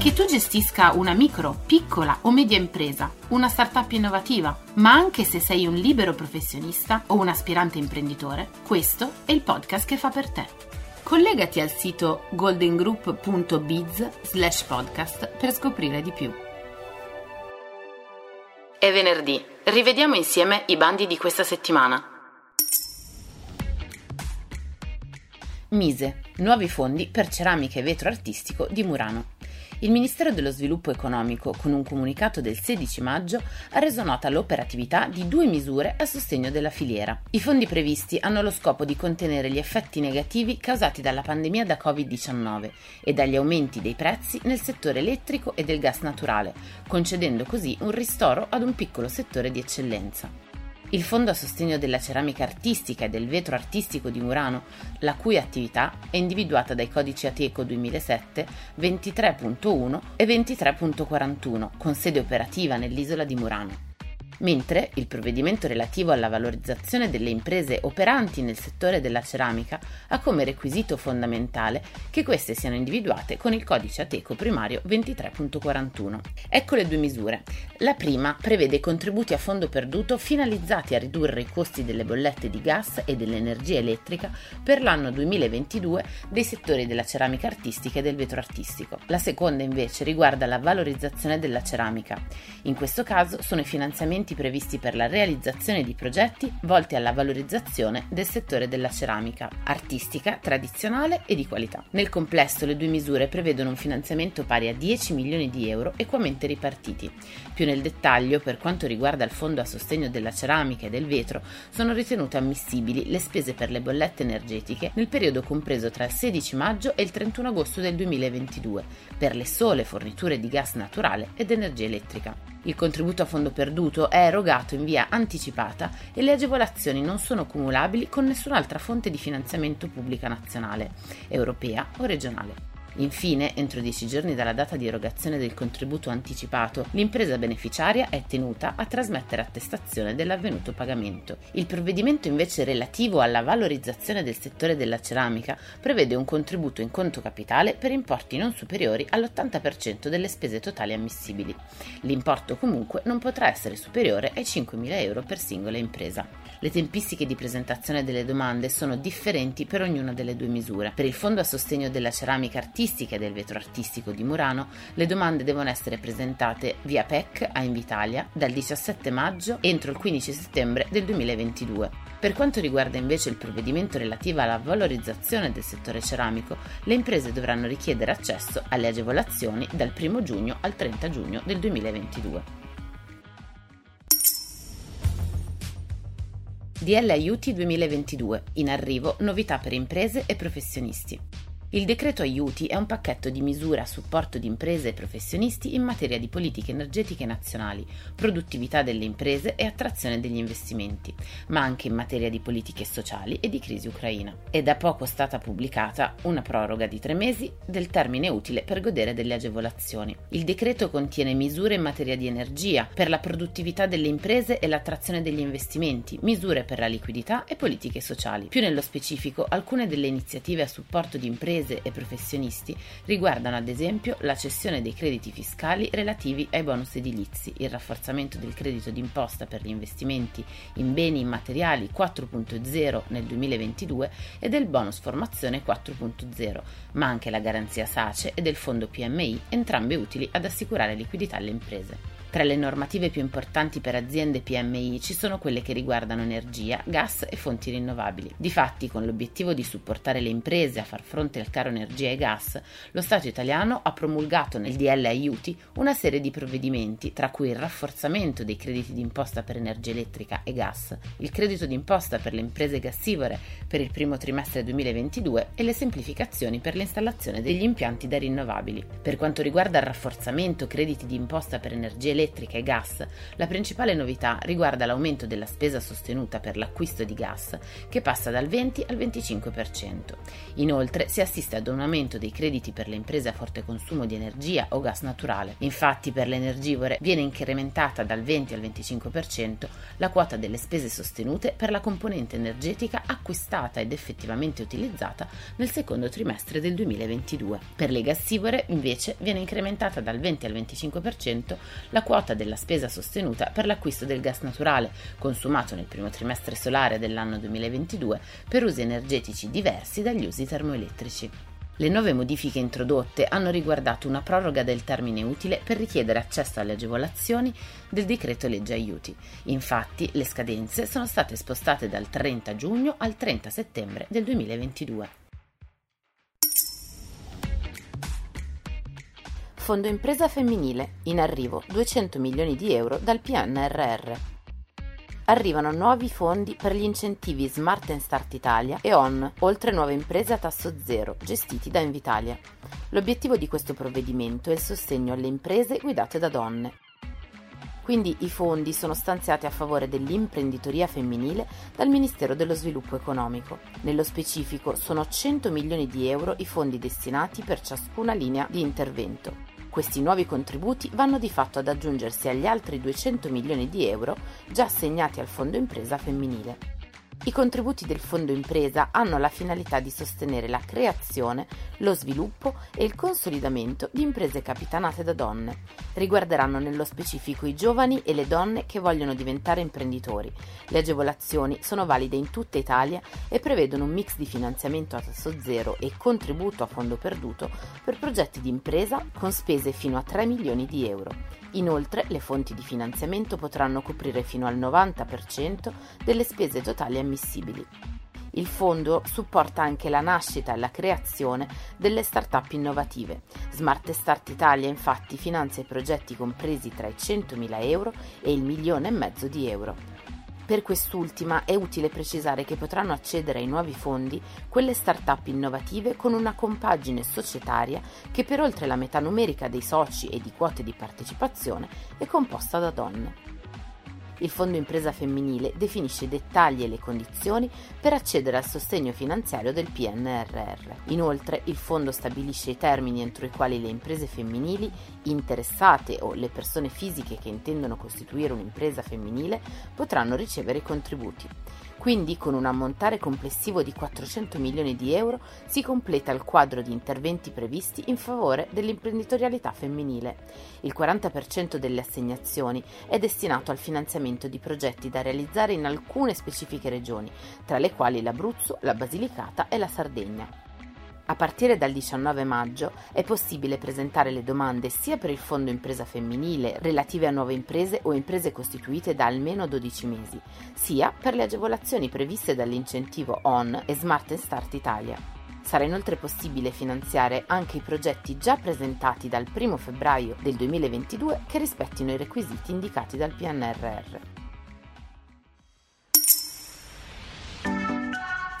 Che tu gestisca una micro, piccola o media impresa, una startup innovativa, ma anche se sei un libero professionista o un aspirante imprenditore, questo è il podcast che fa per te. Collegati al sito goldengroup.biz slash podcast per scoprire di più. È venerdì, rivediamo insieme i bandi di questa settimana. Mise, nuovi fondi per ceramica e vetro artistico di Murano. Il Ministero dello Sviluppo Economico, con un comunicato del 16 maggio, ha reso nota l'operatività di due misure a sostegno della filiera. I fondi previsti hanno lo scopo di contenere gli effetti negativi causati dalla pandemia da Covid-19 e dagli aumenti dei prezzi nel settore elettrico e del gas naturale, concedendo così un ristoro ad un piccolo settore di eccellenza. Il Fondo a sostegno della ceramica artistica e del vetro artistico di Murano, la cui attività è individuata dai codici Ateco 2007 23.1 e 23.41, con sede operativa nell'isola di Murano mentre il provvedimento relativo alla valorizzazione delle imprese operanti nel settore della ceramica ha come requisito fondamentale che queste siano individuate con il codice Ateco primario 23.41. Ecco le due misure. La prima prevede contributi a fondo perduto finalizzati a ridurre i costi delle bollette di gas e dell'energia elettrica per l'anno 2022 dei settori della ceramica artistica e del vetro artistico. La seconda invece riguarda la valorizzazione della ceramica. In questo caso sono i finanziamenti investimenti previsti per la realizzazione di progetti volti alla valorizzazione del settore della ceramica, artistica, tradizionale e di qualità. Nel complesso le due misure prevedono un finanziamento pari a 10 milioni di euro equamente ripartiti. Più nel dettaglio, per quanto riguarda il fondo a sostegno della ceramica e del vetro, sono ritenute ammissibili le spese per le bollette energetiche nel periodo compreso tra il 16 maggio e il 31 agosto del 2022 per le sole forniture di gas naturale ed energia elettrica. Il contributo a fondo perduto è erogato in via anticipata e le agevolazioni non sono cumulabili con nessun'altra fonte di finanziamento pubblica nazionale, europea o regionale. Infine, entro 10 giorni dalla data di erogazione del contributo anticipato, l'impresa beneficiaria è tenuta a trasmettere attestazione dell'avvenuto pagamento. Il provvedimento invece relativo alla valorizzazione del settore della ceramica prevede un contributo in conto capitale per importi non superiori all'80% delle spese totali ammissibili. L'importo comunque non potrà essere superiore ai 5.000 euro per singola impresa. Le tempistiche di presentazione delle domande sono differenti per ognuna delle due misure. Per il fondo a sostegno della ceramica artistica artistica e del vetro artistico di Murano, le domande devono essere presentate via PEC a Invitalia dal 17 maggio entro il 15 settembre del 2022. Per quanto riguarda invece il provvedimento relativo alla valorizzazione del settore ceramico, le imprese dovranno richiedere accesso alle agevolazioni dal 1 giugno al 30 giugno del 2022. DL Aiuti 2022. In arrivo novità per imprese e professionisti. Il decreto aiuti è un pacchetto di misure a supporto di imprese e professionisti in materia di politiche energetiche nazionali, produttività delle imprese e attrazione degli investimenti, ma anche in materia di politiche sociali e di crisi ucraina. È da poco stata pubblicata una proroga di tre mesi del termine utile per godere delle agevolazioni. Il decreto contiene misure in materia di energia, per la produttività delle imprese e l'attrazione degli investimenti, misure per la liquidità e politiche sociali. Più nello specifico, alcune delle iniziative a supporto di imprese imprese e professionisti riguardano ad esempio la cessione dei crediti fiscali relativi ai bonus edilizi, il rafforzamento del credito d'imposta per gli investimenti in beni immateriali 4.0 nel 2022 e del bonus formazione 4.0, ma anche la garanzia SACE e del fondo PMI, entrambe utili ad assicurare liquidità alle imprese. Tra le normative più importanti per aziende PMI ci sono quelle che riguardano energia, gas e fonti rinnovabili. Difatti, con l'obiettivo di supportare le imprese a far fronte al caro energia e gas, lo Stato italiano ha promulgato nel DL aiuti una serie di provvedimenti, tra cui il rafforzamento dei crediti d'imposta per energia elettrica e gas, il credito d'imposta per le imprese gassivore per il primo trimestre 2022 e le semplificazioni per l'installazione degli impianti da rinnovabili. Per quanto riguarda il rafforzamento crediti d'imposta per energia elettrica, elettrica e gas, la principale novità riguarda l'aumento della spesa sostenuta per l'acquisto di gas, che passa dal 20 al 25%. Inoltre si assiste ad un aumento dei crediti per le imprese a forte consumo di energia o gas naturale. Infatti per le energivore viene incrementata dal 20 al 25% la quota delle spese sostenute per la componente energetica acquistata ed effettivamente utilizzata nel secondo trimestre del 2022. Per le gassivore invece viene incrementata dal 20 al 25% la quota della spesa sostenuta per l'acquisto del gas naturale consumato nel primo trimestre solare dell'anno 2022 per usi energetici diversi dagli usi termoelettrici. Le nuove modifiche introdotte hanno riguardato una proroga del termine utile per richiedere accesso alle agevolazioni del decreto legge aiuti. Infatti, le scadenze sono state spostate dal 30 giugno al 30 settembre del 2022. Fondo Impresa Femminile, in arrivo 200 milioni di euro dal PNRR. Arrivano nuovi fondi per gli incentivi Smart and Start Italia e ON, oltre nuove imprese a tasso zero, gestiti da Invitalia. L'obiettivo di questo provvedimento è il sostegno alle imprese guidate da donne. Quindi i fondi sono stanziati a favore dell'imprenditoria femminile dal Ministero dello Sviluppo Economico. Nello specifico sono 100 milioni di euro i fondi destinati per ciascuna linea di intervento. Questi nuovi contributi vanno di fatto ad aggiungersi agli altri 200 milioni di euro già assegnati al Fondo Impresa Femminile. I contributi del Fondo Impresa hanno la finalità di sostenere la creazione, lo sviluppo e il consolidamento di imprese capitanate da donne. Riguarderanno nello specifico i giovani e le donne che vogliono diventare imprenditori. Le agevolazioni sono valide in tutta Italia e prevedono un mix di finanziamento a tasso zero e contributo a fondo perduto per progetti di impresa con spese fino a 3 milioni di euro. Inoltre le fonti di finanziamento potranno coprire fino al 90% delle spese totali ammissibili. Il fondo supporta anche la nascita e la creazione delle start-up innovative. Smart Start Italia infatti finanzia i progetti compresi tra i 100.000 euro e il milione e mezzo di euro. Per quest'ultima è utile precisare che potranno accedere ai nuovi fondi quelle start-up innovative con una compagine societaria che per oltre la metà numerica dei soci e di quote di partecipazione è composta da donne. Il Fondo Impresa Femminile definisce i dettagli e le condizioni per accedere al sostegno finanziario del PNRR. Inoltre, il Fondo stabilisce i termini entro i quali le imprese femminili interessate o le persone fisiche che intendono costituire un'impresa femminile potranno ricevere i contributi. Quindi con un ammontare complessivo di 400 milioni di euro si completa il quadro di interventi previsti in favore dell'imprenditorialità femminile. Il 40% delle assegnazioni è destinato al finanziamento di progetti da realizzare in alcune specifiche regioni, tra le quali l'Abruzzo, la Basilicata e la Sardegna. A partire dal 19 maggio è possibile presentare le domande sia per il Fondo Impresa Femminile relative a nuove imprese o imprese costituite da almeno 12 mesi, sia per le agevolazioni previste dall'incentivo ON e Smart Start Italia. Sarà inoltre possibile finanziare anche i progetti già presentati dal 1 febbraio del 2022 che rispettino i requisiti indicati dal PNRR.